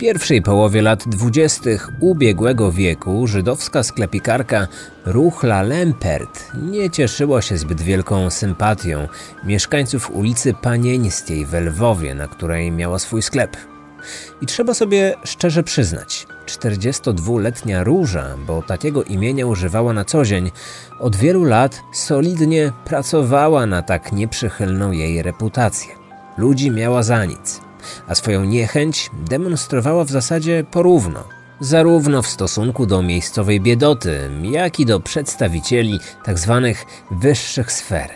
pierwszej połowie lat dwudziestych ubiegłego wieku żydowska sklepikarka Ruchla Lempert nie cieszyła się zbyt wielką sympatią mieszkańców ulicy Panieńskiej w Lwowie, na której miała swój sklep. I trzeba sobie szczerze przyznać, 42-letnia Róża, bo takiego imienia używała na co dzień, od wielu lat solidnie pracowała na tak nieprzychylną jej reputację. Ludzi miała za nic – a swoją niechęć demonstrowała w zasadzie porówno, zarówno w stosunku do miejscowej biedoty, jak i do przedstawicieli tzw. Tak wyższych sfer.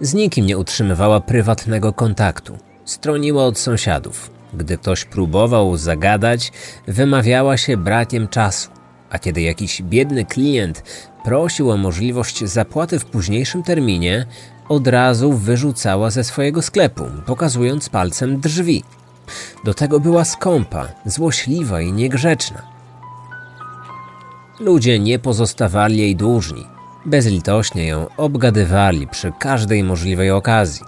Z nikim nie utrzymywała prywatnego kontaktu, stroniła od sąsiadów. Gdy ktoś próbował zagadać, wymawiała się brakiem czasu, a kiedy jakiś biedny klient prosił o możliwość zapłaty w późniejszym terminie, od razu wyrzucała ze swojego sklepu, pokazując palcem drzwi. Do tego była skąpa, złośliwa i niegrzeczna. Ludzie nie pozostawali jej dłużni. Bezlitośnie ją obgadywali przy każdej możliwej okazji.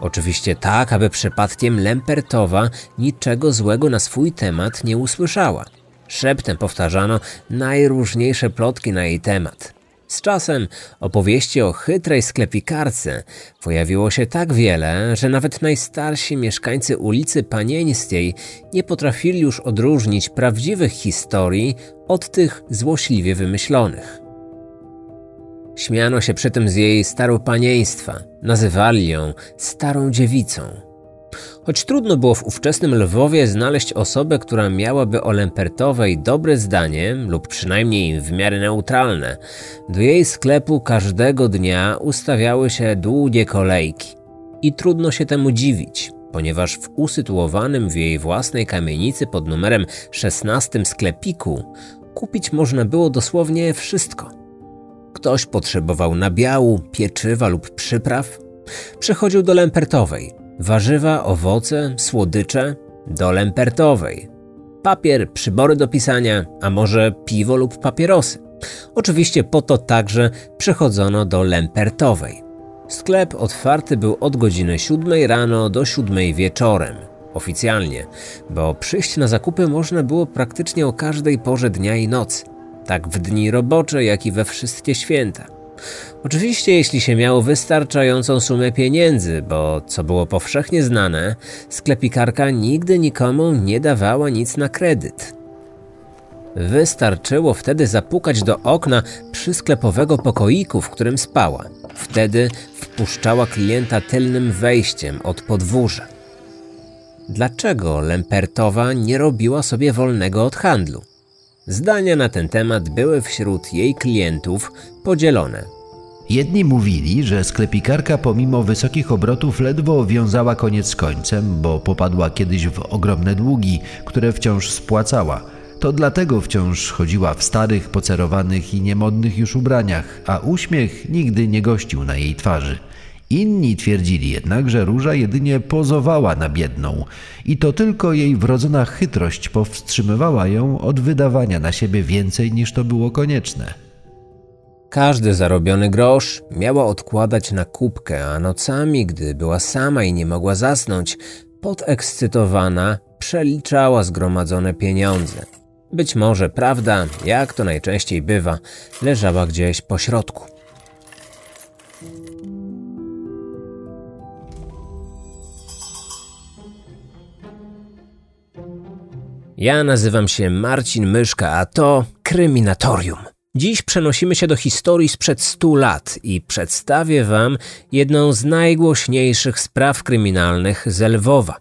Oczywiście tak, aby przypadkiem Lempertowa niczego złego na swój temat nie usłyszała. Szeptem powtarzano najróżniejsze plotki na jej temat. Z czasem opowieści o chytrej sklepikarce pojawiło się tak wiele, że nawet najstarsi mieszkańcy ulicy Panieńskiej nie potrafili już odróżnić prawdziwych historii od tych złośliwie wymyślonych. Śmiano się przy tym z jej staropanieństwa, nazywali ją starą dziewicą – Choć trudno było w ówczesnym Lwowie znaleźć osobę, która miałaby o Lempertowej dobre zdanie, lub przynajmniej w miarę neutralne, do jej sklepu każdego dnia ustawiały się długie kolejki. I trudno się temu dziwić, ponieważ w usytuowanym w jej własnej kamienicy pod numerem 16 sklepiku kupić można było dosłownie wszystko. Ktoś potrzebował nabiału, pieczywa lub przypraw, przechodził do Lempertowej – warzywa, owoce, słodycze do lempertowej. Papier, przybory do pisania, a może piwo lub papierosy. Oczywiście po to także przechodzono do lempertowej. Sklep otwarty był od godziny 7 rano do 7 wieczorem. Oficjalnie, bo przyjść na zakupy można było praktycznie o każdej porze dnia i nocy. Tak w dni robocze, jak i we wszystkie święta. Oczywiście, jeśli się miało wystarczającą sumę pieniędzy, bo co było powszechnie znane, sklepikarka nigdy nikomu nie dawała nic na kredyt. Wystarczyło wtedy zapukać do okna przysklepowego pokoiku, w którym spała. Wtedy wpuszczała klienta tylnym wejściem od podwórza. Dlaczego Lempertowa nie robiła sobie wolnego od handlu? Zdania na ten temat były wśród jej klientów podzielone. Jedni mówili, że sklepikarka pomimo wysokich obrotów ledwo wiązała koniec z końcem, bo popadła kiedyś w ogromne długi, które wciąż spłacała. To dlatego wciąż chodziła w starych, pocerowanych i niemodnych już ubraniach, a uśmiech nigdy nie gościł na jej twarzy. Inni twierdzili jednak, że Róża jedynie pozowała na biedną i to tylko jej wrodzona chytrość powstrzymywała ją od wydawania na siebie więcej niż to było konieczne. Każdy zarobiony grosz miała odkładać na kubkę, a nocami, gdy była sama i nie mogła zasnąć, podekscytowana przeliczała zgromadzone pieniądze. Być może prawda, jak to najczęściej bywa, leżała gdzieś po środku. Ja nazywam się Marcin Myszka, a to Kryminatorium. Dziś przenosimy się do historii sprzed 100 lat i przedstawię Wam jedną z najgłośniejszych spraw kryminalnych z Lwowa.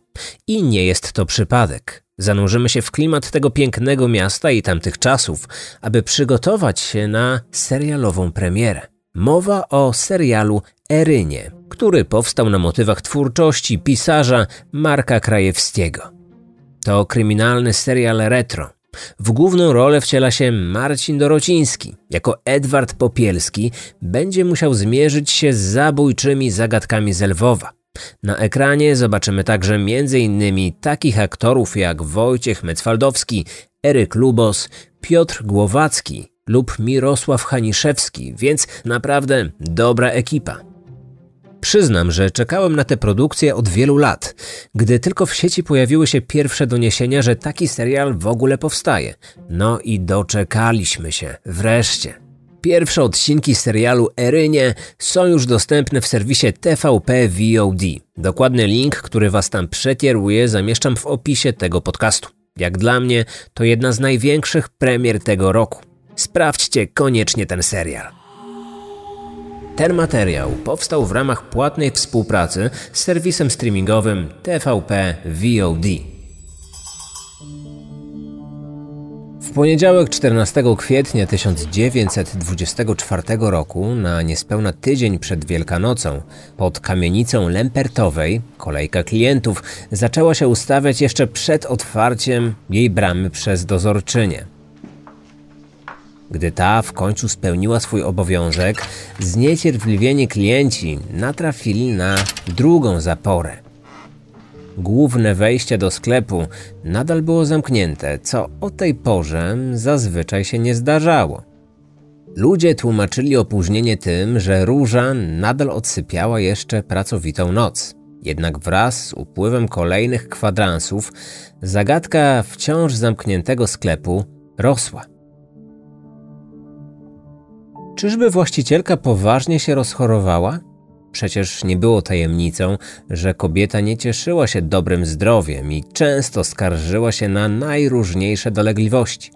I nie jest to przypadek. Zanurzymy się w klimat tego pięknego miasta i tamtych czasów, aby przygotować się na serialową premierę. Mowa o serialu Erynie, który powstał na motywach twórczości pisarza Marka Krajewskiego. To kryminalny serial retro. W główną rolę wciela się Marcin Dorociński. Jako Edward Popielski będzie musiał zmierzyć się z zabójczymi zagadkami z Lwowa. Na ekranie zobaczymy także m.in. takich aktorów jak Wojciech Mecwaldowski, Eryk Lubos, Piotr Głowacki lub Mirosław Haniszewski, więc naprawdę dobra ekipa. Przyznam, że czekałem na tę produkcję od wielu lat, gdy tylko w sieci pojawiły się pierwsze doniesienia, że taki serial w ogóle powstaje. No i doczekaliśmy się, wreszcie. Pierwsze odcinki serialu Erynie są już dostępne w serwisie TVP VOD. Dokładny link, który Was tam przekieruje, zamieszczam w opisie tego podcastu. Jak dla mnie, to jedna z największych premier tego roku. Sprawdźcie koniecznie ten serial. Ten materiał powstał w ramach płatnej współpracy z serwisem streamingowym TVP VOD. W poniedziałek 14 kwietnia 1924 roku, na niespełna tydzień przed Wielkanocą, pod kamienicą Lempertowej, kolejka klientów zaczęła się ustawiać jeszcze przed otwarciem jej bramy przez dozorczynię. Gdy ta w końcu spełniła swój obowiązek, zniecierpliwieni klienci natrafili na drugą zaporę. Główne wejście do sklepu nadal było zamknięte, co o tej porze zazwyczaj się nie zdarzało. Ludzie tłumaczyli opóźnienie tym, że róża nadal odsypiała jeszcze pracowitą noc. Jednak wraz z upływem kolejnych kwadransów zagadka wciąż zamkniętego sklepu rosła. Czyżby właścicielka poważnie się rozchorowała? Przecież nie było tajemnicą, że kobieta nie cieszyła się dobrym zdrowiem i często skarżyła się na najróżniejsze dolegliwości.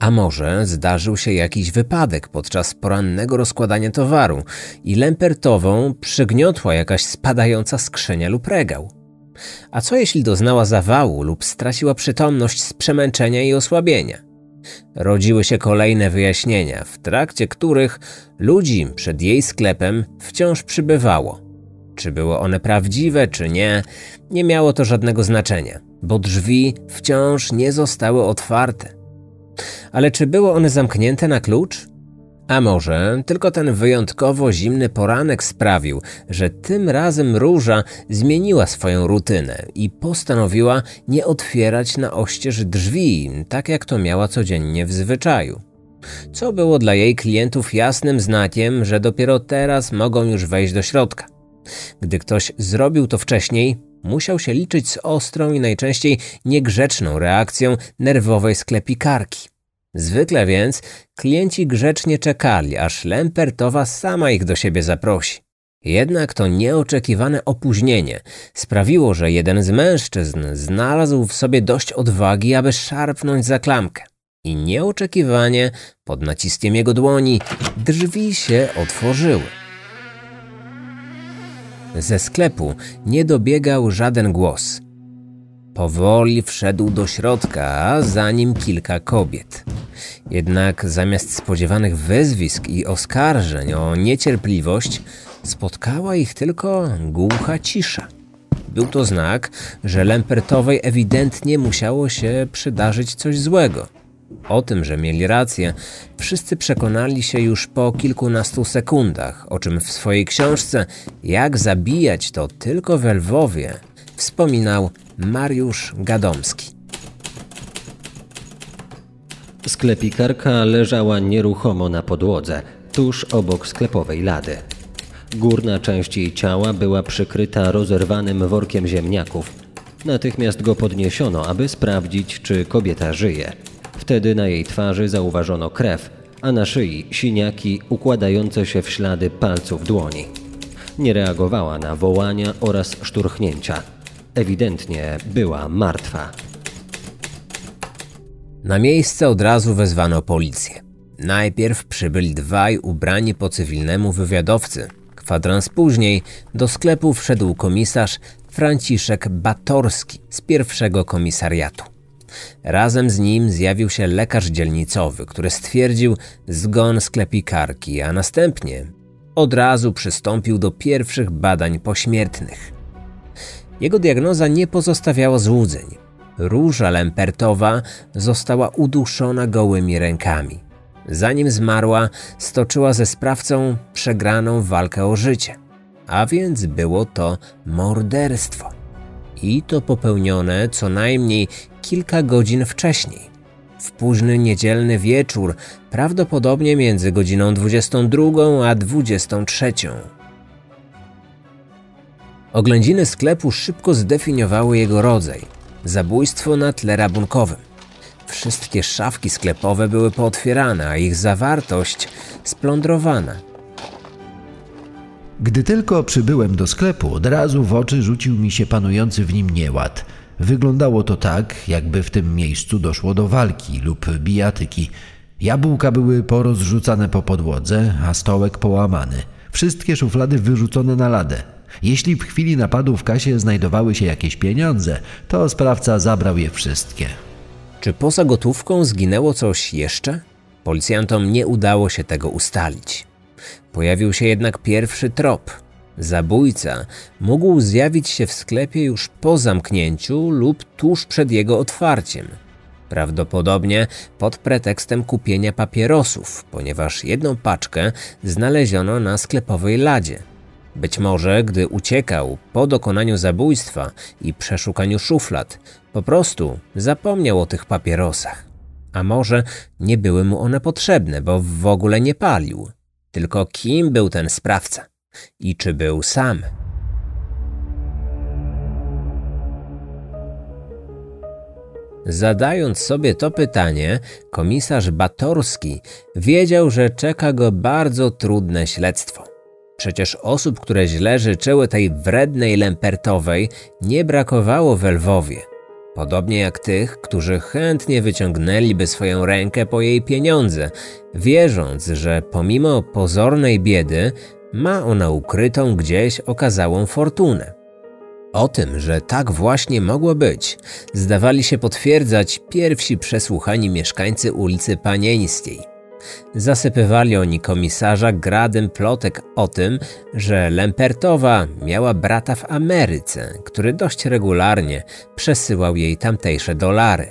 A może zdarzył się jakiś wypadek podczas porannego rozkładania towaru i lempertową przygniotła jakaś spadająca skrzynia lub regał? A co jeśli doznała zawału lub straciła przytomność z przemęczenia i osłabienia? Rodziły się kolejne wyjaśnienia, w trakcie których ludzi przed jej sklepem wciąż przybywało. Czy były one prawdziwe, czy nie, nie miało to żadnego znaczenia, bo drzwi wciąż nie zostały otwarte. Ale czy były one zamknięte na klucz? A może tylko ten wyjątkowo zimny poranek sprawił, że tym razem róża zmieniła swoją rutynę i postanowiła nie otwierać na oścież drzwi, tak jak to miała codziennie w zwyczaju. Co było dla jej klientów jasnym znakiem, że dopiero teraz mogą już wejść do środka. Gdy ktoś zrobił to wcześniej, musiał się liczyć z ostrą i najczęściej niegrzeczną reakcją nerwowej sklepikarki. Zwykle więc klienci grzecznie czekali, aż Lempertowa sama ich do siebie zaprosi. Jednak to nieoczekiwane opóźnienie sprawiło, że jeden z mężczyzn znalazł w sobie dość odwagi, aby szarpnąć za klamkę. I nieoczekiwanie, pod naciskiem jego dłoni, drzwi się otworzyły. Ze sklepu nie dobiegał żaden głos. Powoli wszedł do środka, za nim kilka kobiet. Jednak zamiast spodziewanych wyzwisk i oskarżeń o niecierpliwość, spotkała ich tylko głucha cisza. Był to znak, że Lempertowej ewidentnie musiało się przydarzyć coś złego. O tym, że mieli rację, wszyscy przekonali się już po kilkunastu sekundach, o czym w swojej książce Jak zabijać to tylko we Lwowie wspominał Mariusz Gadomski. Sklepikarka leżała nieruchomo na podłodze, tuż obok sklepowej lady. Górna część jej ciała była przykryta rozerwanym workiem ziemniaków. Natychmiast go podniesiono, aby sprawdzić, czy kobieta żyje. Wtedy na jej twarzy zauważono krew, a na szyi siniaki układające się w ślady palców dłoni. Nie reagowała na wołania oraz szturchnięcia. Ewidentnie była martwa. Na miejsce od razu wezwano policję. Najpierw przybyli dwaj ubrani po cywilnemu wywiadowcy. Kwadrans później do sklepu wszedł komisarz Franciszek Batorski z pierwszego komisariatu. Razem z nim zjawił się lekarz dzielnicowy, który stwierdził zgon sklepikarki, a następnie od razu przystąpił do pierwszych badań pośmiertnych. Jego diagnoza nie pozostawiała złudzeń. Róża lempertowa została uduszona gołymi rękami. Zanim zmarła, stoczyła ze sprawcą przegraną walkę o życie. A więc było to morderstwo. I to popełnione co najmniej kilka godzin wcześniej. W późny niedzielny wieczór, prawdopodobnie między godziną 22 a 23. Oględziny sklepu szybko zdefiniowały jego rodzaj zabójstwo na tle rabunkowym. Wszystkie szafki sklepowe były pootwierane, a ich zawartość splądrowana. Gdy tylko przybyłem do sklepu, od razu w oczy rzucił mi się panujący w nim nieład. Wyglądało to tak, jakby w tym miejscu doszło do walki lub bijatyki. Jabłka były porozrzucane po podłodze, a stołek połamany. Wszystkie szuflady wyrzucone na ladę. Jeśli w chwili napadu w kasie znajdowały się jakieś pieniądze, to sprawca zabrał je wszystkie. Czy poza gotówką zginęło coś jeszcze? Policjantom nie udało się tego ustalić. Pojawił się jednak pierwszy trop. Zabójca mógł zjawić się w sklepie już po zamknięciu lub tuż przed jego otwarciem. Prawdopodobnie pod pretekstem kupienia papierosów, ponieważ jedną paczkę znaleziono na sklepowej ladzie. Być może, gdy uciekał po dokonaniu zabójstwa i przeszukaniu szuflad, po prostu zapomniał o tych papierosach. A może nie były mu one potrzebne, bo w ogóle nie palił. Tylko kim był ten sprawca? I czy był sam? Zadając sobie to pytanie, komisarz Batorski wiedział, że czeka go bardzo trudne śledztwo. Przecież osób, które źle życzyły tej wrednej Lempertowej, nie brakowało w Lwowie. Podobnie jak tych, którzy chętnie wyciągnęliby swoją rękę po jej pieniądze, wierząc, że pomimo pozornej biedy ma ona ukrytą gdzieś okazałą fortunę. O tym, że tak właśnie mogło być, zdawali się potwierdzać pierwsi przesłuchani mieszkańcy ulicy Panieńskiej. Zasypywali oni komisarza gradem plotek o tym, że Lempertowa miała brata w Ameryce, który dość regularnie przesyłał jej tamtejsze dolary.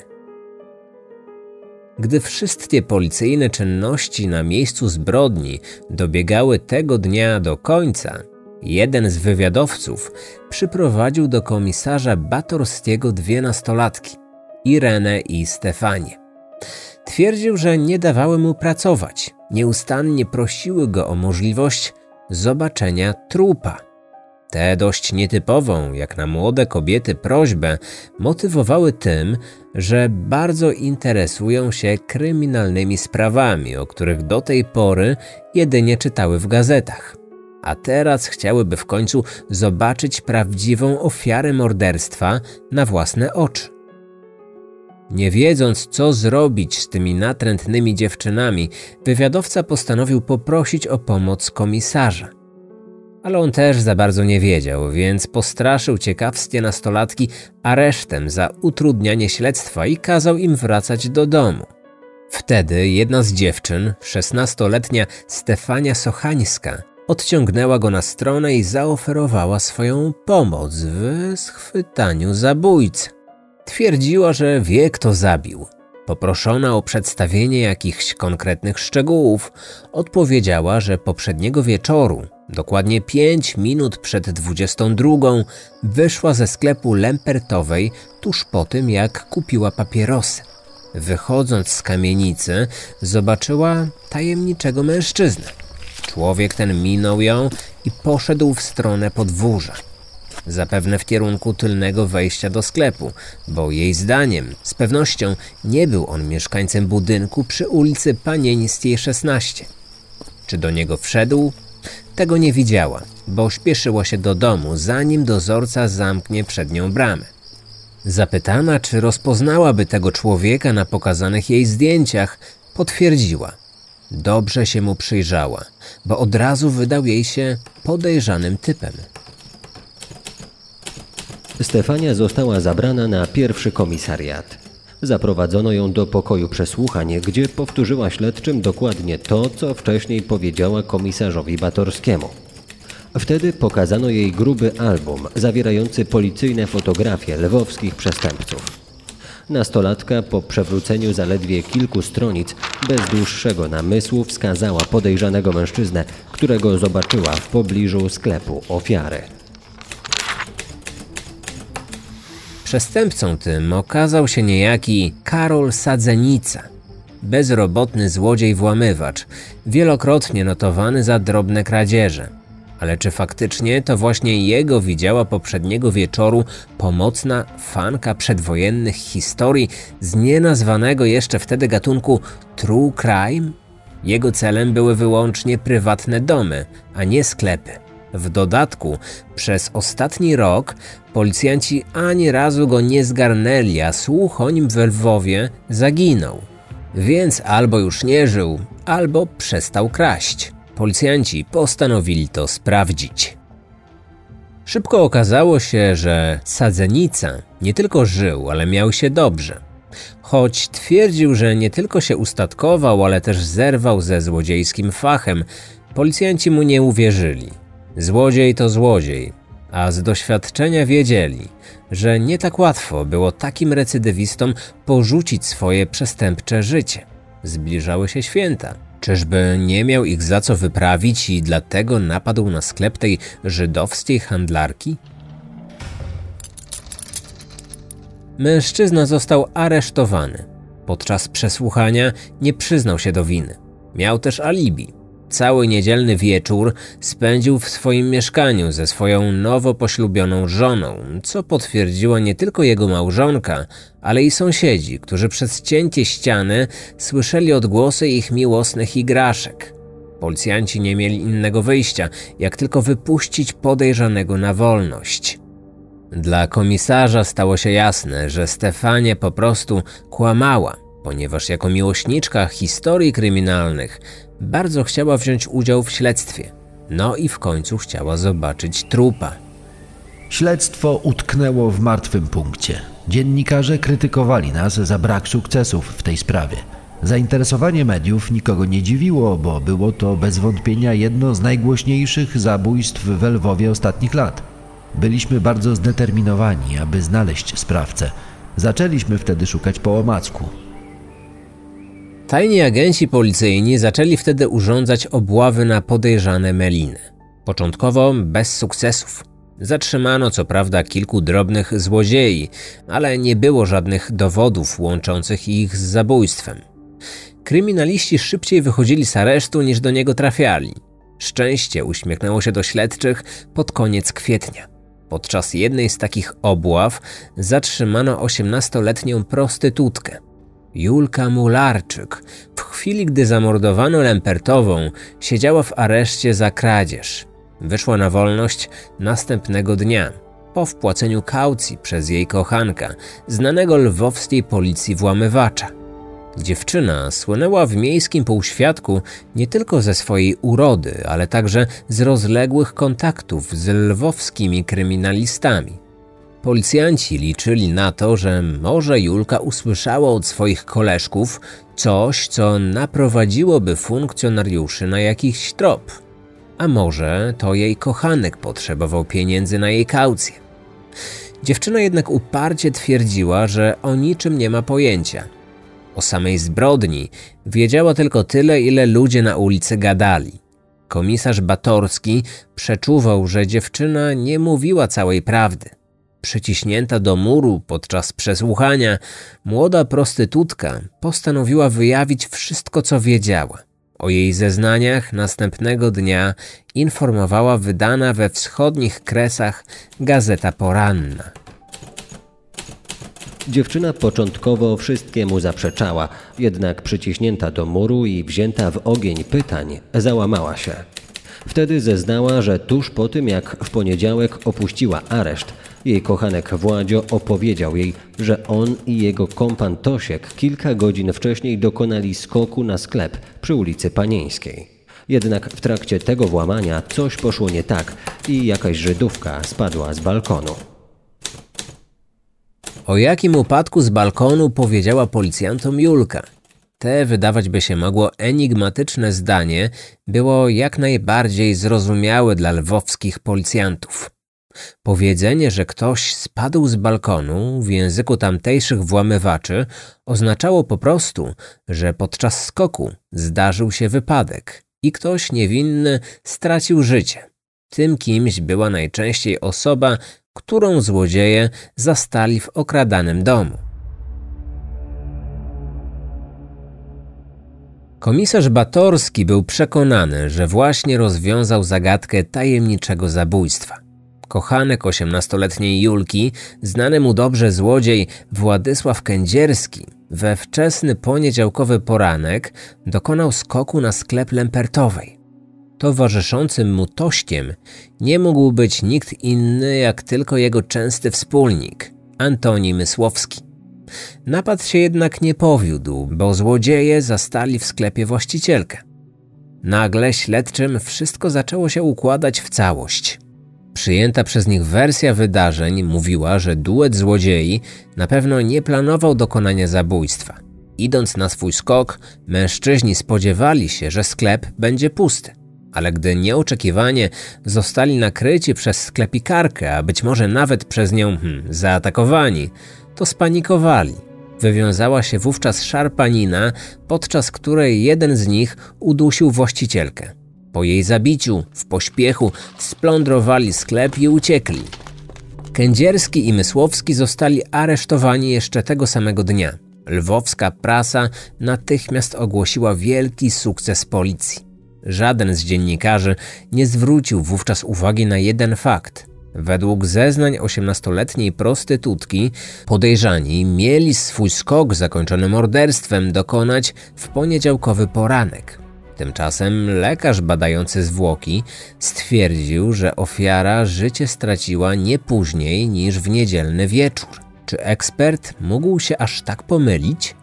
Gdy wszystkie policyjne czynności na miejscu zbrodni dobiegały tego dnia do końca, jeden z wywiadowców przyprowadził do komisarza Batorskiego dwie nastolatki, Irenę i Stefanię. Twierdził, że nie dawały mu pracować. Nieustannie prosiły go o możliwość zobaczenia trupa. Tę dość nietypową, jak na młode kobiety, prośbę motywowały tym, że bardzo interesują się kryminalnymi sprawami, o których do tej pory jedynie czytały w gazetach. A teraz chciałyby w końcu zobaczyć prawdziwą ofiarę morderstwa na własne oczy. Nie wiedząc, co zrobić z tymi natrętnymi dziewczynami, wywiadowca postanowił poprosić o pomoc komisarza. Ale on też za bardzo nie wiedział, więc postraszył ciekawskie nastolatki aresztem za utrudnianie śledztwa i kazał im wracać do domu. Wtedy jedna z dziewczyn, szesnastoletnia Stefania Sochańska, odciągnęła go na stronę i zaoferowała swoją pomoc w schwytaniu zabójcy. Twierdziła, że wie, kto zabił. Poproszona o przedstawienie jakichś konkretnych szczegółów, odpowiedziała, że poprzedniego wieczoru, dokładnie 5 minut przed 22, wyszła ze sklepu Lempertowej tuż po tym, jak kupiła papierosy. Wychodząc z kamienicy, zobaczyła tajemniczego mężczyznę. Człowiek ten minął ją i poszedł w stronę podwórza zapewne w kierunku tylnego wejścia do sklepu, bo jej zdaniem z pewnością nie był on mieszkańcem budynku przy ulicy Panieńskiej 16. Czy do niego wszedł? Tego nie widziała, bo śpieszyła się do domu, zanim dozorca zamknie przed nią bramę. Zapytana, czy rozpoznałaby tego człowieka na pokazanych jej zdjęciach, potwierdziła. Dobrze się mu przyjrzała, bo od razu wydał jej się podejrzanym typem. Stefania została zabrana na pierwszy komisariat. Zaprowadzono ją do pokoju przesłuchań, gdzie powtórzyła śledczym dokładnie to, co wcześniej powiedziała komisarzowi Batorskiemu. Wtedy pokazano jej gruby album zawierający policyjne fotografie lwowskich przestępców. Nastolatka po przewróceniu zaledwie kilku stronic bez dłuższego namysłu wskazała podejrzanego mężczyznę, którego zobaczyła w pobliżu sklepu ofiary. Przestępcą tym okazał się niejaki Karol Sadzenica, bezrobotny złodziej włamywacz, wielokrotnie notowany za drobne kradzieże. Ale czy faktycznie to właśnie jego widziała poprzedniego wieczoru pomocna fanka przedwojennych historii z nienazwanego jeszcze wtedy gatunku true crime? Jego celem były wyłącznie prywatne domy, a nie sklepy. W dodatku, przez ostatni rok policjanci ani razu go nie zgarnęli, a słuch o nim w Lwowie zaginął. Więc albo już nie żył, albo przestał kraść. Policjanci postanowili to sprawdzić. Szybko okazało się, że Sadzenica nie tylko żył, ale miał się dobrze. Choć twierdził, że nie tylko się ustatkował, ale też zerwał ze złodziejskim fachem, policjanci mu nie uwierzyli. Złodziej to złodziej, a z doświadczenia wiedzieli, że nie tak łatwo było takim recydywistom porzucić swoje przestępcze życie. Zbliżały się święta. Czyżby nie miał ich za co wyprawić i dlatego napadł na sklep tej żydowskiej handlarki? Mężczyzna został aresztowany. Podczas przesłuchania nie przyznał się do winy. Miał też alibi. Cały niedzielny wieczór spędził w swoim mieszkaniu ze swoją nowo poślubioną żoną, co potwierdziła nie tylko jego małżonka, ale i sąsiedzi, którzy przez cięcie ściany słyszeli odgłosy ich miłosnych igraszek. Policjanci nie mieli innego wyjścia, jak tylko wypuścić podejrzanego na wolność. Dla komisarza stało się jasne, że Stefanie po prostu kłamała, ponieważ jako miłośniczka historii kryminalnych bardzo chciała wziąć udział w śledztwie. No i w końcu chciała zobaczyć trupa. Śledztwo utknęło w martwym punkcie. Dziennikarze krytykowali nas za brak sukcesów w tej sprawie. Zainteresowanie mediów nikogo nie dziwiło, bo było to bez wątpienia jedno z najgłośniejszych zabójstw w Lwowie ostatnich lat. Byliśmy bardzo zdeterminowani, aby znaleźć sprawcę. Zaczęliśmy wtedy szukać po omacku. Tajni agenci policyjni zaczęli wtedy urządzać obławy na podejrzane meliny. Początkowo bez sukcesów. Zatrzymano co prawda kilku drobnych złodziei, ale nie było żadnych dowodów łączących ich z zabójstwem. Kryminaliści szybciej wychodzili z aresztu niż do niego trafiali. Szczęście uśmiechnęło się do śledczych pod koniec kwietnia. Podczas jednej z takich obław zatrzymano 18-letnią prostytutkę. Julka Mularczyk w chwili, gdy zamordowano Lempertową, siedziała w areszcie za kradzież. Wyszła na wolność następnego dnia, po wpłaceniu kaucji przez jej kochanka, znanego lwowskiej policji włamywacza. Dziewczyna słynęła w miejskim półświadku nie tylko ze swojej urody, ale także z rozległych kontaktów z lwowskimi kryminalistami. Policjanci liczyli na to, że może Julka usłyszała od swoich koleżków coś, co naprowadziłoby funkcjonariuszy na jakiś trop. A może to jej kochanek potrzebował pieniędzy na jej kaucję. Dziewczyna jednak uparcie twierdziła, że o niczym nie ma pojęcia. O samej zbrodni wiedziała tylko tyle, ile ludzie na ulicy gadali. Komisarz Batorski przeczuwał, że dziewczyna nie mówiła całej prawdy. Przyciśnięta do muru podczas przesłuchania, młoda prostytutka postanowiła wyjawić wszystko, co wiedziała. O jej zeznaniach następnego dnia informowała wydana we wschodnich kresach gazeta poranna. Dziewczyna początkowo wszystkiemu zaprzeczała, jednak przyciśnięta do muru i wzięta w ogień pytań, załamała się. Wtedy zeznała, że tuż po tym, jak w poniedziałek opuściła areszt, jej kochanek Władzio opowiedział jej, że on i jego kompan Tosiek kilka godzin wcześniej dokonali skoku na sklep przy ulicy Panieńskiej. Jednak w trakcie tego włamania coś poszło nie tak i jakaś Żydówka spadła z balkonu. O jakim upadku z balkonu powiedziała policjantom Julka? Te wydawać by się mogło enigmatyczne zdanie było jak najbardziej zrozumiałe dla lwowskich policjantów. Powiedzenie, że ktoś spadł z balkonu w języku tamtejszych włamywaczy oznaczało po prostu, że podczas skoku zdarzył się wypadek i ktoś niewinny stracił życie. Tym kimś była najczęściej osoba, którą złodzieje zastali w okradanym domu. Komisarz Batorski był przekonany, że właśnie rozwiązał zagadkę tajemniczego zabójstwa. Kochanek osiemnastoletniej Julki, znany mu dobrze złodziej Władysław Kędzierski, we wczesny poniedziałkowy poranek dokonał skoku na sklep Lempertowej. Towarzyszącym mu tościem nie mógł być nikt inny jak tylko jego częsty wspólnik, Antoni Mysłowski. Napad się jednak nie powiódł, bo złodzieje zastali w sklepie właścicielkę. Nagle śledczym wszystko zaczęło się układać w całość. Przyjęta przez nich wersja wydarzeń mówiła, że duet złodziei na pewno nie planował dokonania zabójstwa. Idąc na swój skok, mężczyźni spodziewali się, że sklep będzie pusty. Ale gdy nieoczekiwanie zostali nakryci przez sklepikarkę, a być może nawet przez nią hmm, zaatakowani, to spanikowali. Wywiązała się wówczas szarpanina, podczas której jeden z nich udusił właścicielkę. Po jej zabiciu, w pośpiechu, splądrowali sklep i uciekli. Kędzierski i Mysłowski zostali aresztowani jeszcze tego samego dnia. Lwowska prasa natychmiast ogłosiła wielki sukces policji. Żaden z dziennikarzy nie zwrócił wówczas uwagi na jeden fakt. Według zeznań 18-letniej prostytutki podejrzani mieli swój skok zakończony morderstwem dokonać w poniedziałkowy poranek. Tymczasem lekarz badający zwłoki stwierdził, że ofiara życie straciła nie później niż w niedzielny wieczór. Czy ekspert mógł się aż tak pomylić?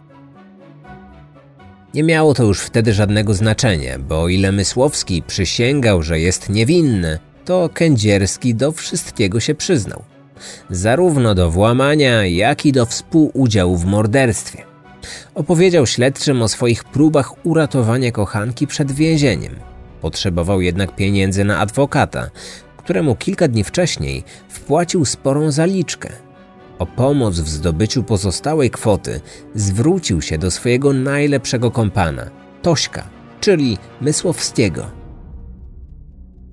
Nie miało to już wtedy żadnego znaczenia, bo o ile Mysłowski przysięgał, że jest niewinny, to Kędzierski do wszystkiego się przyznał. Zarówno do włamania, jak i do współudziału w morderstwie. Opowiedział śledczym o swoich próbach uratowania kochanki przed więzieniem. Potrzebował jednak pieniędzy na adwokata, któremu kilka dni wcześniej wpłacił sporą zaliczkę. O pomoc w zdobyciu pozostałej kwoty zwrócił się do swojego najlepszego kompana, Tośka, czyli Mysłowskiego.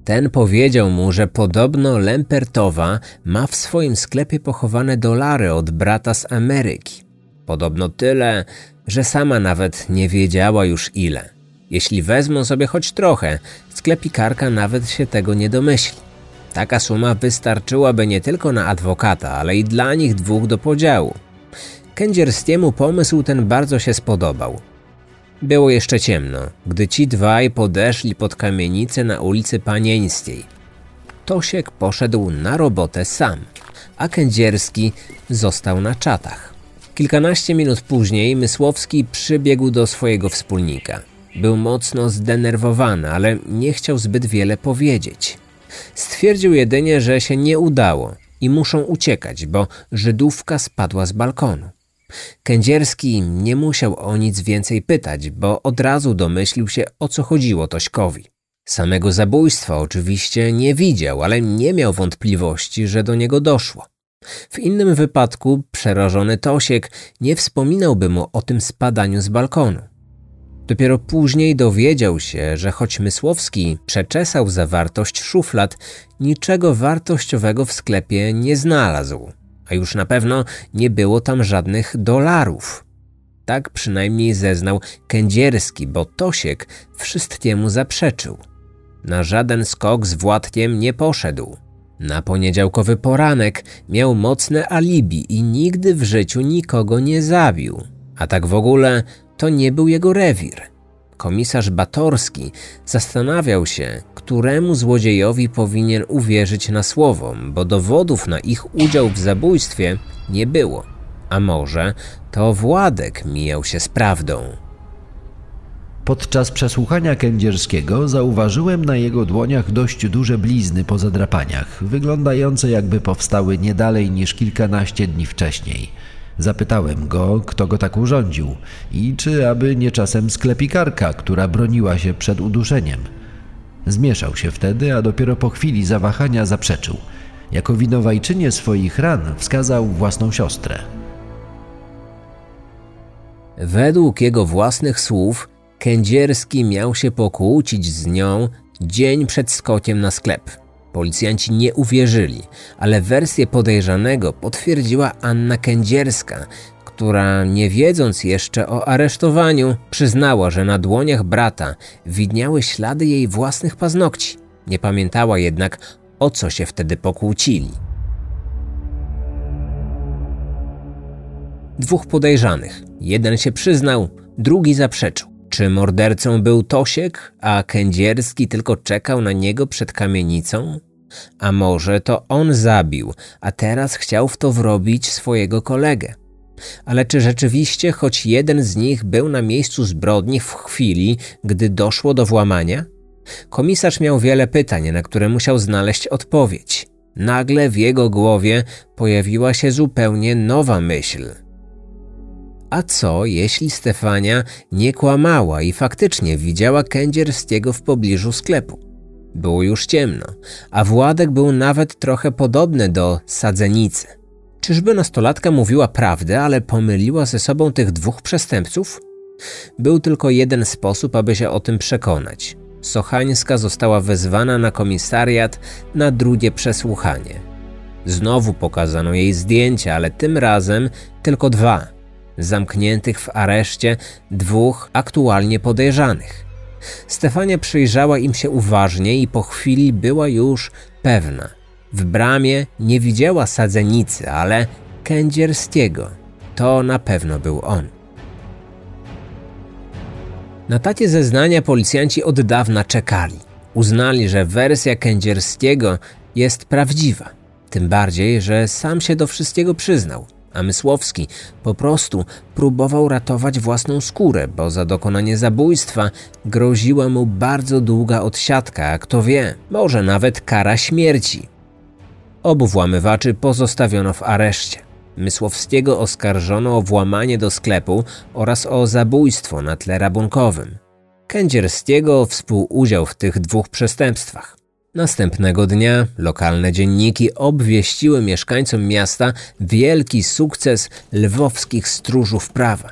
Ten powiedział mu, że podobno Lempertowa ma w swoim sklepie pochowane dolary od brata z Ameryki. Podobno tyle, że sama nawet nie wiedziała już ile. Jeśli wezmą sobie choć trochę, sklepikarka nawet się tego nie domyśli. Taka suma wystarczyłaby nie tylko na adwokata, ale i dla nich dwóch do podziału. Kędzierskiemu pomysł ten bardzo się spodobał. Było jeszcze ciemno, gdy ci dwaj podeszli pod kamienicę na ulicy Panieńskiej. Tosiek poszedł na robotę sam, a Kędzierski został na czatach. Kilkanaście minut później Mysłowski przybiegł do swojego wspólnika. Był mocno zdenerwowany, ale nie chciał zbyt wiele powiedzieć. Stwierdził jedynie, że się nie udało i muszą uciekać, bo Żydówka spadła z balkonu. Kędzierski nie musiał o nic więcej pytać, bo od razu domyślił się, o co chodziło Tośkowi. Samego zabójstwa oczywiście nie widział, ale nie miał wątpliwości, że do niego doszło. W innym wypadku przerażony Tosiek nie wspominałby mu o tym spadaniu z balkonu. Dopiero później dowiedział się, że choć Mysłowski przeczesał zawartość szuflad, niczego wartościowego w sklepie nie znalazł, a już na pewno nie było tam żadnych dolarów. Tak przynajmniej zeznał Kędzierski, bo Tosiek wszystkiemu zaprzeczył. Na żaden skok z Władkiem nie poszedł. Na poniedziałkowy poranek miał mocne alibi i nigdy w życiu nikogo nie zabił. A tak w ogóle to nie był jego rewir. Komisarz Batorski zastanawiał się, któremu złodziejowi powinien uwierzyć na słowo, bo dowodów na ich udział w zabójstwie nie było. A może to Władek mijał się z prawdą. Podczas przesłuchania Kędzierskiego zauważyłem na jego dłoniach dość duże blizny po zadrapaniach, wyglądające jakby powstały nie dalej niż kilkanaście dni wcześniej. Zapytałem go, kto go tak urządził i czy aby nie czasem sklepikarka, która broniła się przed uduszeniem. Zmieszał się wtedy, a dopiero po chwili zawahania zaprzeczył. Jako winowajczynię swoich ran wskazał własną siostrę. Według jego własnych słów, Kędzierski miał się pokłócić z nią dzień przed skokiem na sklep. Policjanci nie uwierzyli, ale wersję podejrzanego potwierdziła Anna Kędzierska, która, nie wiedząc jeszcze o aresztowaniu, przyznała, że na dłoniach brata widniały ślady jej własnych paznokci. Nie pamiętała jednak, o co się wtedy pokłócili. Dwóch podejrzanych. Jeden się przyznał, drugi zaprzeczył. Czy mordercą był Tosiek, a Kędzierski tylko czekał na niego przed kamienicą? A może to on zabił, a teraz chciał w to wrobić swojego kolegę? Ale czy rzeczywiście choć jeden z nich był na miejscu zbrodni w chwili, gdy doszło do włamania? Komisarz miał wiele pytań, na które musiał znaleźć odpowiedź. Nagle w jego głowie pojawiła się zupełnie nowa myśl. A co, jeśli Stefania nie kłamała i faktycznie widziała Kędzierskiego w pobliżu sklepu? Było już ciemno, a Władek był nawet trochę podobny do sadzenicy. Czyżby nastolatka mówiła prawdę, ale pomyliła ze sobą tych dwóch przestępców? Był tylko jeden sposób, aby się o tym przekonać. Sochańska została wezwana na komisariat na drugie przesłuchanie. Znowu pokazano jej zdjęcia, ale tym razem tylko dwa. Zamkniętych w areszcie dwóch aktualnie podejrzanych. Stefania przyjrzała im się uważnie i po chwili była już pewna. W bramie nie widziała sadzenicy, ale Kędzierskiego. To na pewno był on. Na takie zeznania policjanci od dawna czekali. Uznali, że wersja Kędzierskiego jest prawdziwa. Tym bardziej, że sam się do wszystkiego przyznał a Mysłowski po prostu próbował ratować własną skórę, bo za dokonanie zabójstwa groziła mu bardzo długa odsiadka, a kto wie, może nawet kara śmierci. Obu włamywaczy pozostawiono w areszcie. Mysłowskiego oskarżono o włamanie do sklepu oraz o zabójstwo na tle rabunkowym. Kędzierskiego współudział w tych dwóch przestępstwach. Następnego dnia lokalne dzienniki obwieściły mieszkańcom miasta wielki sukces lwowskich stróżów prawa.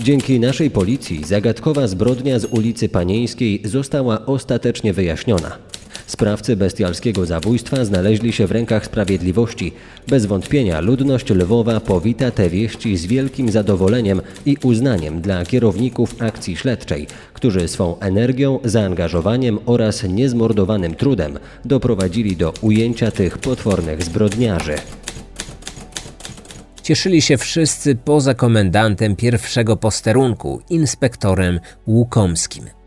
Dzięki naszej policji zagadkowa zbrodnia z ulicy Panieńskiej została ostatecznie wyjaśniona. Sprawcy bestialskiego zabójstwa znaleźli się w rękach sprawiedliwości. Bez wątpienia ludność Lwowa powita te wieści z wielkim zadowoleniem i uznaniem dla kierowników akcji śledczej, którzy swą energią, zaangażowaniem oraz niezmordowanym trudem doprowadzili do ujęcia tych potwornych zbrodniarzy. Cieszyli się wszyscy poza komendantem pierwszego posterunku, inspektorem Łukomskim.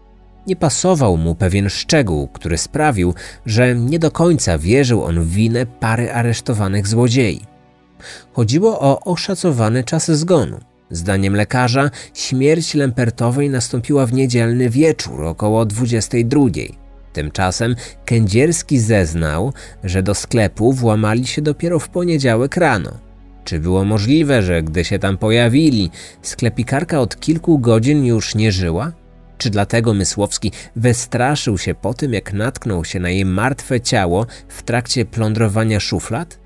Nie pasował mu pewien szczegół, który sprawił, że nie do końca wierzył on w winę pary aresztowanych złodziei. Chodziło o oszacowany czas zgonu. Zdaniem lekarza śmierć Lempertowej nastąpiła w niedzielny wieczór około 22. Tymczasem Kędzierski zeznał, że do sklepu włamali się dopiero w poniedziałek rano. Czy było możliwe, że gdy się tam pojawili, sklepikarka od kilku godzin już nie żyła? Czy dlatego Mysłowski wystraszył się po tym, jak natknął się na jej martwe ciało w trakcie plądrowania szuflad?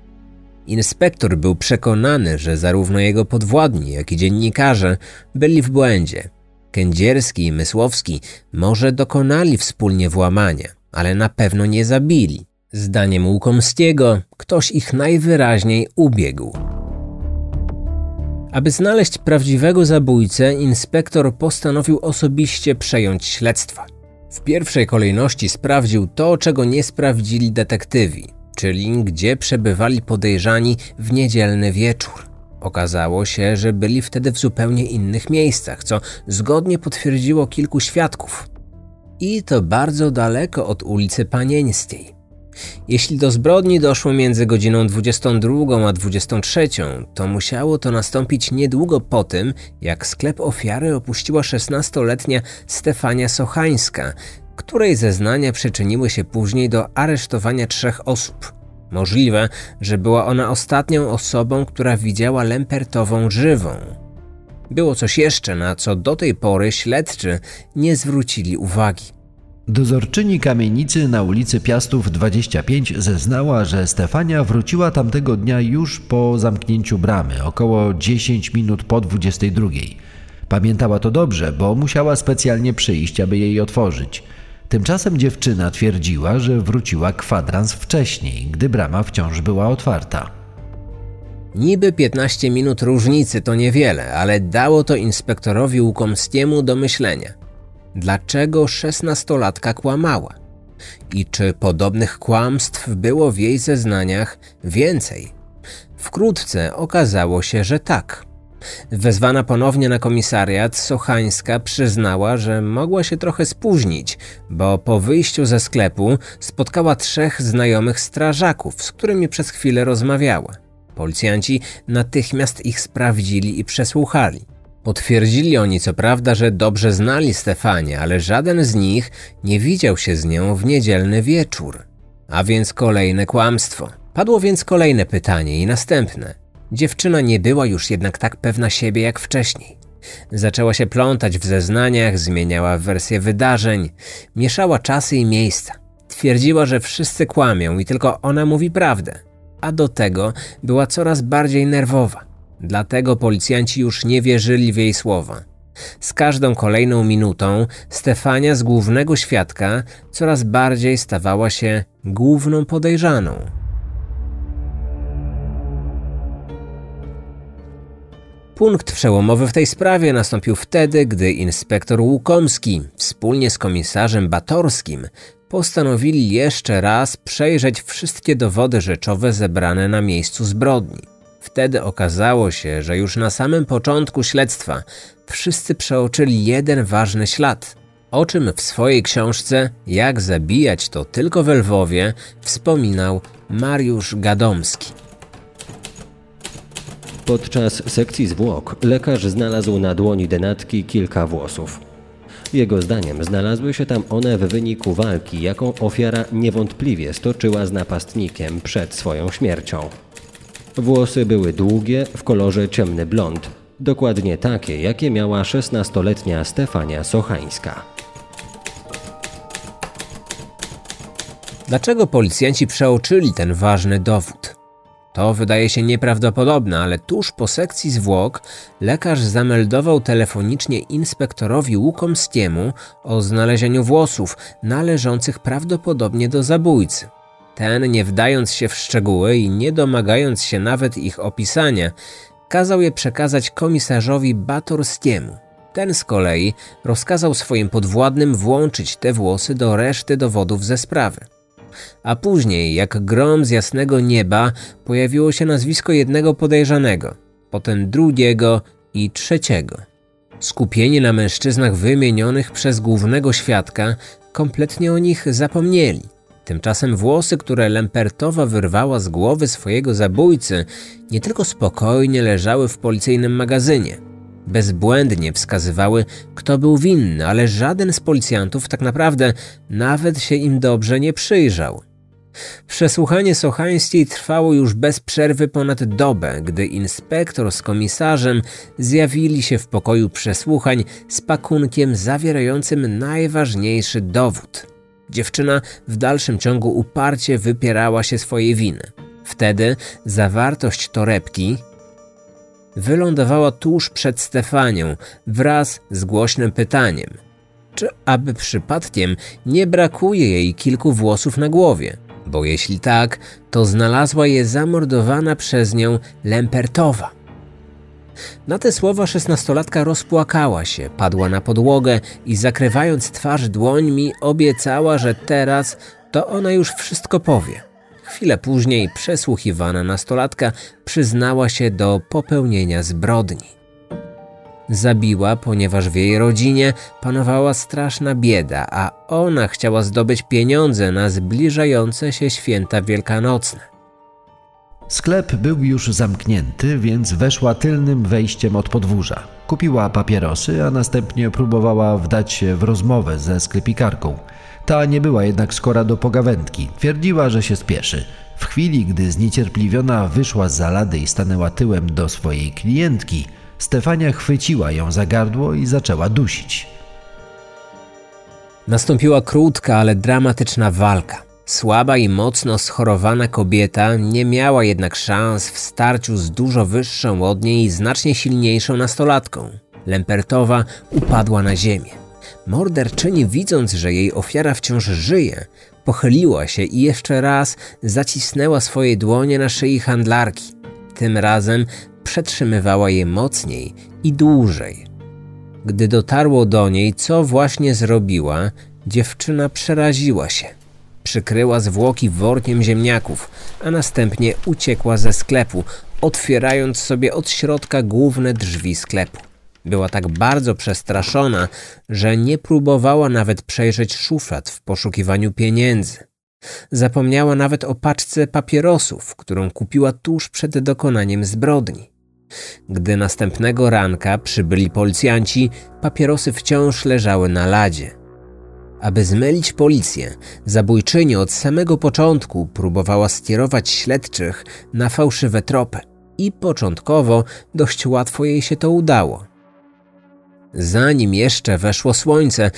Inspektor był przekonany, że zarówno jego podwładni, jak i dziennikarze byli w błędzie. Kędzierski i Mysłowski może dokonali wspólnie włamania, ale na pewno nie zabili. Zdaniem Łukomskiego ktoś ich najwyraźniej ubiegł. Aby znaleźć prawdziwego zabójcę, inspektor postanowił osobiście przejąć śledztwa. W pierwszej kolejności sprawdził to, czego nie sprawdzili detektywi, czyli gdzie przebywali podejrzani w niedzielny wieczór. Okazało się, że byli wtedy w zupełnie innych miejscach, co zgodnie potwierdziło kilku świadków. I to bardzo daleko od ulicy Panieńskiej. Jeśli do zbrodni doszło między godziną 22 a 23, to musiało to nastąpić niedługo po tym, jak sklep ofiary opuściła 16-letnia Stefania Sochańska, której zeznania przyczyniły się później do aresztowania trzech osób. Możliwe, że była ona ostatnią osobą, która widziała Lempertową żywą. Było coś jeszcze, na co do tej pory śledczy nie zwrócili uwagi. Dozorczyni kamienicy na ulicy Piastów 25 zeznała, że Stefania wróciła tamtego dnia już po zamknięciu bramy, około 10 minut po 22. Pamiętała to dobrze, bo musiała specjalnie przyjść, aby jej otworzyć. Tymczasem dziewczyna twierdziła, że wróciła kwadrans wcześniej, gdy brama wciąż była otwarta. Niby 15 minut różnicy to niewiele, ale dało to inspektorowi Łukomskiemu do myślenia. Dlaczego szesnastolatka kłamała? I czy podobnych kłamstw było w jej zeznaniach więcej? Wkrótce okazało się, że tak. Wezwana ponownie na komisariat, Sochańska przyznała, że mogła się trochę spóźnić, bo po wyjściu ze sklepu spotkała trzech znajomych strażaków, z którymi przez chwilę rozmawiała. Policjanci natychmiast ich sprawdzili i przesłuchali. Potwierdzili oni co prawda, że dobrze znali Stefanię, ale żaden z nich nie widział się z nią w niedzielny wieczór. A więc kolejne kłamstwo. Padło więc kolejne pytanie i następne. Dziewczyna nie była już jednak tak pewna siebie jak wcześniej. Zaczęła się plątać w zeznaniach, zmieniała wersję wydarzeń, mieszała czasy i miejsca. Twierdziła, że wszyscy kłamią i tylko ona mówi prawdę, a do tego była coraz bardziej nerwowa. Dlatego policjanci już nie wierzyli w jej słowa. Z każdą kolejną minutą Stefania z głównego świadka coraz bardziej stawała się główną podejrzaną. Punkt przełomowy w tej sprawie nastąpił wtedy, gdy inspektor Łukomski wspólnie z komisarzem Batorskim postanowili jeszcze raz przejrzeć wszystkie dowody rzeczowe zebrane na miejscu zbrodni. Wtedy okazało się, że już na samym początku śledztwa wszyscy przeoczyli jeden ważny ślad, o czym w swojej książce Jak zabijać to tylko we Lwowie wspominał Mariusz Gadomski. Podczas sekcji zwłok lekarz znalazł na dłoni denatki kilka włosów. Jego zdaniem znalazły się tam one w wyniku walki, jaką ofiara niewątpliwie stoczyła z napastnikiem przed swoją śmiercią. Włosy były długie, w kolorze ciemny blond, dokładnie takie, jakie miała 16-letnia Stefania Sochańska. Dlaczego policjanci przeoczyli ten ważny dowód? To wydaje się nieprawdopodobne, ale tuż po sekcji zwłok lekarz zameldował telefonicznie inspektorowi Łukomskiemu o znalezieniu włosów należących prawdopodobnie do zabójcy. Ten, nie wdając się w szczegóły i nie domagając się nawet ich opisania, kazał je przekazać komisarzowi Batorskiemu. Ten z kolei rozkazał swoim podwładnym włączyć te włosy do reszty dowodów ze sprawy. A później, jak grom z jasnego nieba, pojawiło się nazwisko jednego podejrzanego, potem drugiego i trzeciego. Skupieni na mężczyznach wymienionych przez głównego świadka, kompletnie o nich zapomnieli. Tymczasem włosy, które Lempertowa wyrwała z głowy swojego zabójcy, nie tylko spokojnie leżały w policyjnym magazynie. Bezbłędnie wskazywały, kto był winny, ale żaden z policjantów tak naprawdę nawet się im dobrze nie przyjrzał. Przesłuchanie Sochańskiej trwało już bez przerwy ponad dobę, gdy inspektor z komisarzem zjawili się w pokoju przesłuchań z pakunkiem zawierającym najważniejszy dowód – Dziewczyna w dalszym ciągu uparcie wypierała się swojej winy. Wtedy zawartość torebki wylądowała tuż przed Stefanią wraz z głośnym pytaniem: czy aby przypadkiem nie brakuje jej kilku włosów na głowie? Bo jeśli tak, to znalazła je zamordowana przez nią Lempertowa. Na te słowa szesnastolatka rozpłakała się, padła na podłogę i zakrywając twarz dłońmi obiecała, że teraz to ona już wszystko powie. Chwilę później przesłuchiwana nastolatka przyznała się do popełnienia zbrodni. Zabiła, ponieważ w jej rodzinie panowała straszna bieda, a ona chciała zdobyć pieniądze na zbliżające się święta wielkanocne. Sklep był już zamknięty, więc weszła tylnym wejściem od podwórza. Kupiła papierosy, a następnie próbowała wdać się w rozmowę ze sklepikarką. Ta nie była jednak skora do pogawędki. Twierdziła, że się spieszy. W chwili, gdy zniecierpliwiona wyszła z zalady i stanęła tyłem do swojej klientki, Stefania chwyciła ją za gardło i zaczęła dusić. Nastąpiła krótka, ale dramatyczna walka. Słaba i mocno schorowana kobieta nie miała jednak szans w starciu z dużo wyższą od niej i znacznie silniejszą nastolatką. Lempertowa upadła na ziemię. Morderczyni, widząc, że jej ofiara wciąż żyje, pochyliła się i jeszcze raz zacisnęła swoje dłonie na szyi handlarki. tym razem przetrzymywała je mocniej i dłużej. Gdy dotarło do niej, co właśnie zrobiła, dziewczyna przeraziła się. Przykryła zwłoki workiem ziemniaków, a następnie uciekła ze sklepu, otwierając sobie od środka główne drzwi sklepu. Była tak bardzo przestraszona, że nie próbowała nawet przejrzeć szuflad w poszukiwaniu pieniędzy. Zapomniała nawet o paczce papierosów, którą kupiła tuż przed dokonaniem zbrodni. Gdy następnego ranka przybyli policjanci, papierosy wciąż leżały na ladzie. Aby zmylić policję, zabójczyni od samego początku próbowała skierować śledczych na fałszywe tropy i początkowo dość łatwo jej się to udało. Zanim jeszcze weszło słońce,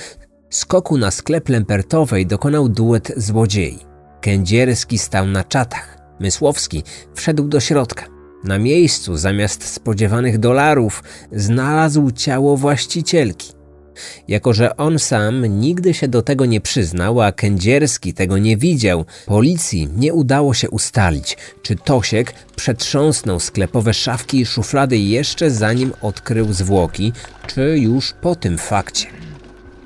skoku na sklep Lempertowej dokonał duet złodziei. Kędzierski stał na czatach, Mysłowski wszedł do środka. Na miejscu zamiast spodziewanych dolarów znalazł ciało właścicielki. Jako, że on sam nigdy się do tego nie przyznał, a Kędzierski tego nie widział, policji nie udało się ustalić, czy Tosiek przetrząsnął sklepowe szafki i szuflady jeszcze zanim odkrył zwłoki, czy już po tym fakcie.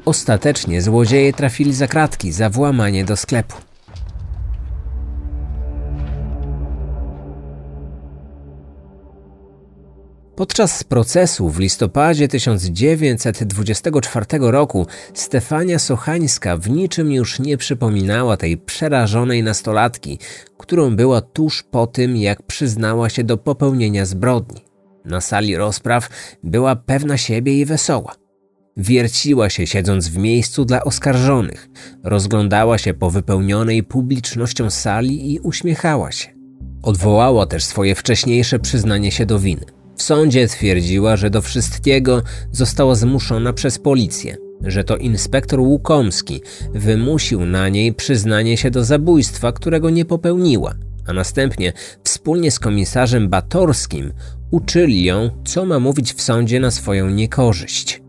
Ostatecznie złodzieje trafili za kratki za włamanie do sklepu. Podczas procesu w listopadzie 1924 roku Stefania Sochańska w niczym już nie przypominała tej przerażonej nastolatki, którą była tuż po tym, jak przyznała się do popełnienia zbrodni. Na sali rozpraw była pewna siebie i wesoła. Wierciła się siedząc w miejscu dla oskarżonych, rozglądała się po wypełnionej publicznością sali i uśmiechała się. Odwołała też swoje wcześniejsze przyznanie się do winy. W sądzie twierdziła, że do wszystkiego została zmuszona przez policję, że to inspektor Łukomski wymusił na niej przyznanie się do zabójstwa, którego nie popełniła, a następnie wspólnie z komisarzem Batorskim uczyli ją, co ma mówić w sądzie na swoją niekorzyść.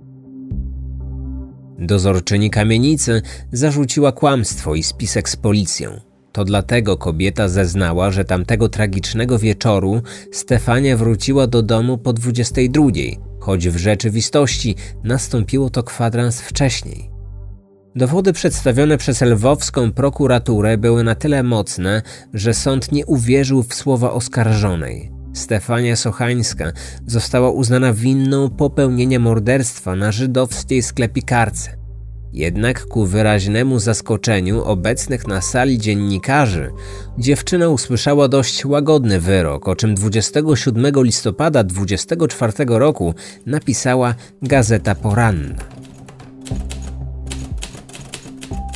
Dozorczyni kamienicy zarzuciła kłamstwo i spisek z policją. To dlatego kobieta zeznała, że tamtego tragicznego wieczoru Stefania wróciła do domu po 22, choć w rzeczywistości nastąpiło to kwadrans wcześniej. Dowody przedstawione przez lwowską prokuraturę były na tyle mocne, że sąd nie uwierzył w słowa oskarżonej. Stefania Sochańska została uznana winną popełnienia morderstwa na żydowskiej sklepikarce. Jednak ku wyraźnemu zaskoczeniu obecnych na sali dziennikarzy, dziewczyna usłyszała dość łagodny wyrok, o czym 27 listopada 24 roku napisała Gazeta Poranna.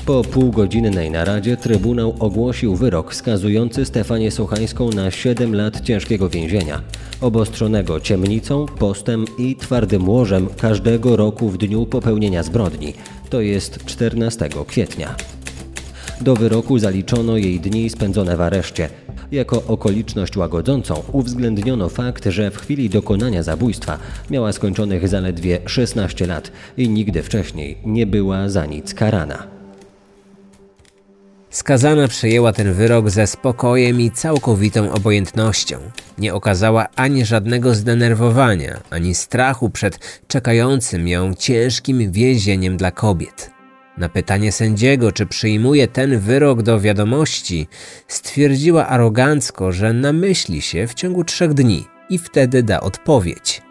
Po półgodzinnej naradzie Trybunał ogłosił wyrok skazujący Stefanię Sochańską na 7 lat ciężkiego więzienia, obostrzonego ciemnicą, postem i twardym łożem każdego roku w dniu popełnienia zbrodni, to jest 14 kwietnia. Do wyroku zaliczono jej dni spędzone w areszcie. Jako okoliczność łagodzącą uwzględniono fakt, że w chwili dokonania zabójstwa miała skończonych zaledwie 16 lat i nigdy wcześniej nie była za nic karana. Skazana przyjęła ten wyrok ze spokojem i całkowitą obojętnością. Nie okazała ani żadnego zdenerwowania, ani strachu przed czekającym ją ciężkim więzieniem dla kobiet. Na pytanie sędziego, czy przyjmuje ten wyrok do wiadomości, stwierdziła arogancko, że namyśli się w ciągu trzech dni i wtedy da odpowiedź.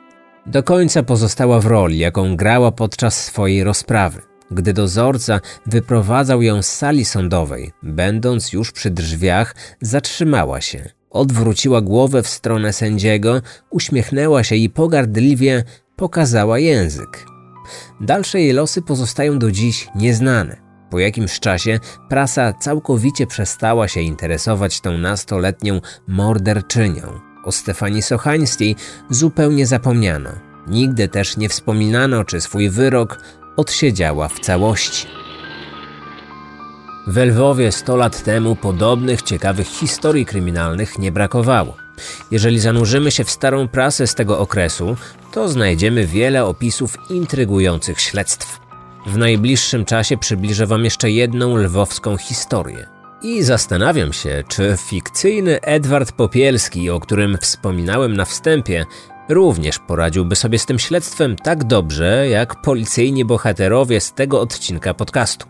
Do końca pozostała w roli, jaką grała podczas swojej rozprawy. Gdy dozorca wyprowadzał ją z sali sądowej, będąc już przy drzwiach, zatrzymała się. Odwróciła głowę w stronę sędziego, uśmiechnęła się i pogardliwie pokazała język. Dalsze jej losy pozostają do dziś nieznane. Po jakimś czasie prasa całkowicie przestała się interesować tą nastoletnią morderczynią. O Stefanii Sochańskiej zupełnie zapomniano. Nigdy też nie wspominano, czy swój wyrok odsiedziała w całości. W Lwowie 100 lat temu podobnych ciekawych historii kryminalnych nie brakowało. Jeżeli zanurzymy się w starą prasę z tego okresu, to znajdziemy wiele opisów intrygujących śledztw. W najbliższym czasie przybliżę Wam jeszcze jedną lwowską historię. I zastanawiam się, czy fikcyjny Edward Popielski, o którym wspominałem na wstępie, również poradziłby sobie z tym śledztwem tak dobrze, jak policyjni bohaterowie z tego odcinka podcastu.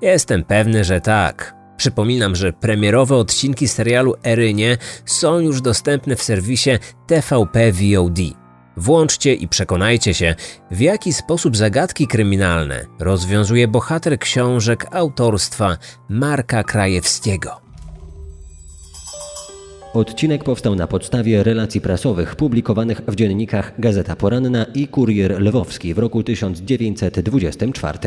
Jestem pewny, że tak. Przypominam, że premierowe odcinki serialu Erynie są już dostępne w serwisie TVP VOD. Włączcie i przekonajcie się, w jaki sposób zagadki kryminalne rozwiązuje bohater książek autorstwa Marka Krajewskiego. Odcinek powstał na podstawie relacji prasowych publikowanych w dziennikach Gazeta Poranna i Kurier Lwowski w roku 1924.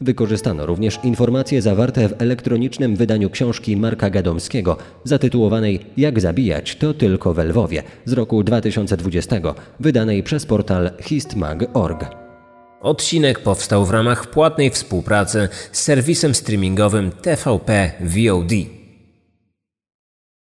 Wykorzystano również informacje zawarte w elektronicznym wydaniu książki Marka Gadomskiego zatytułowanej Jak zabijać to tylko we Lwowie z roku 2020, wydanej przez portal histmag.org. Odcinek powstał w ramach płatnej współpracy z serwisem streamingowym TVP VOD.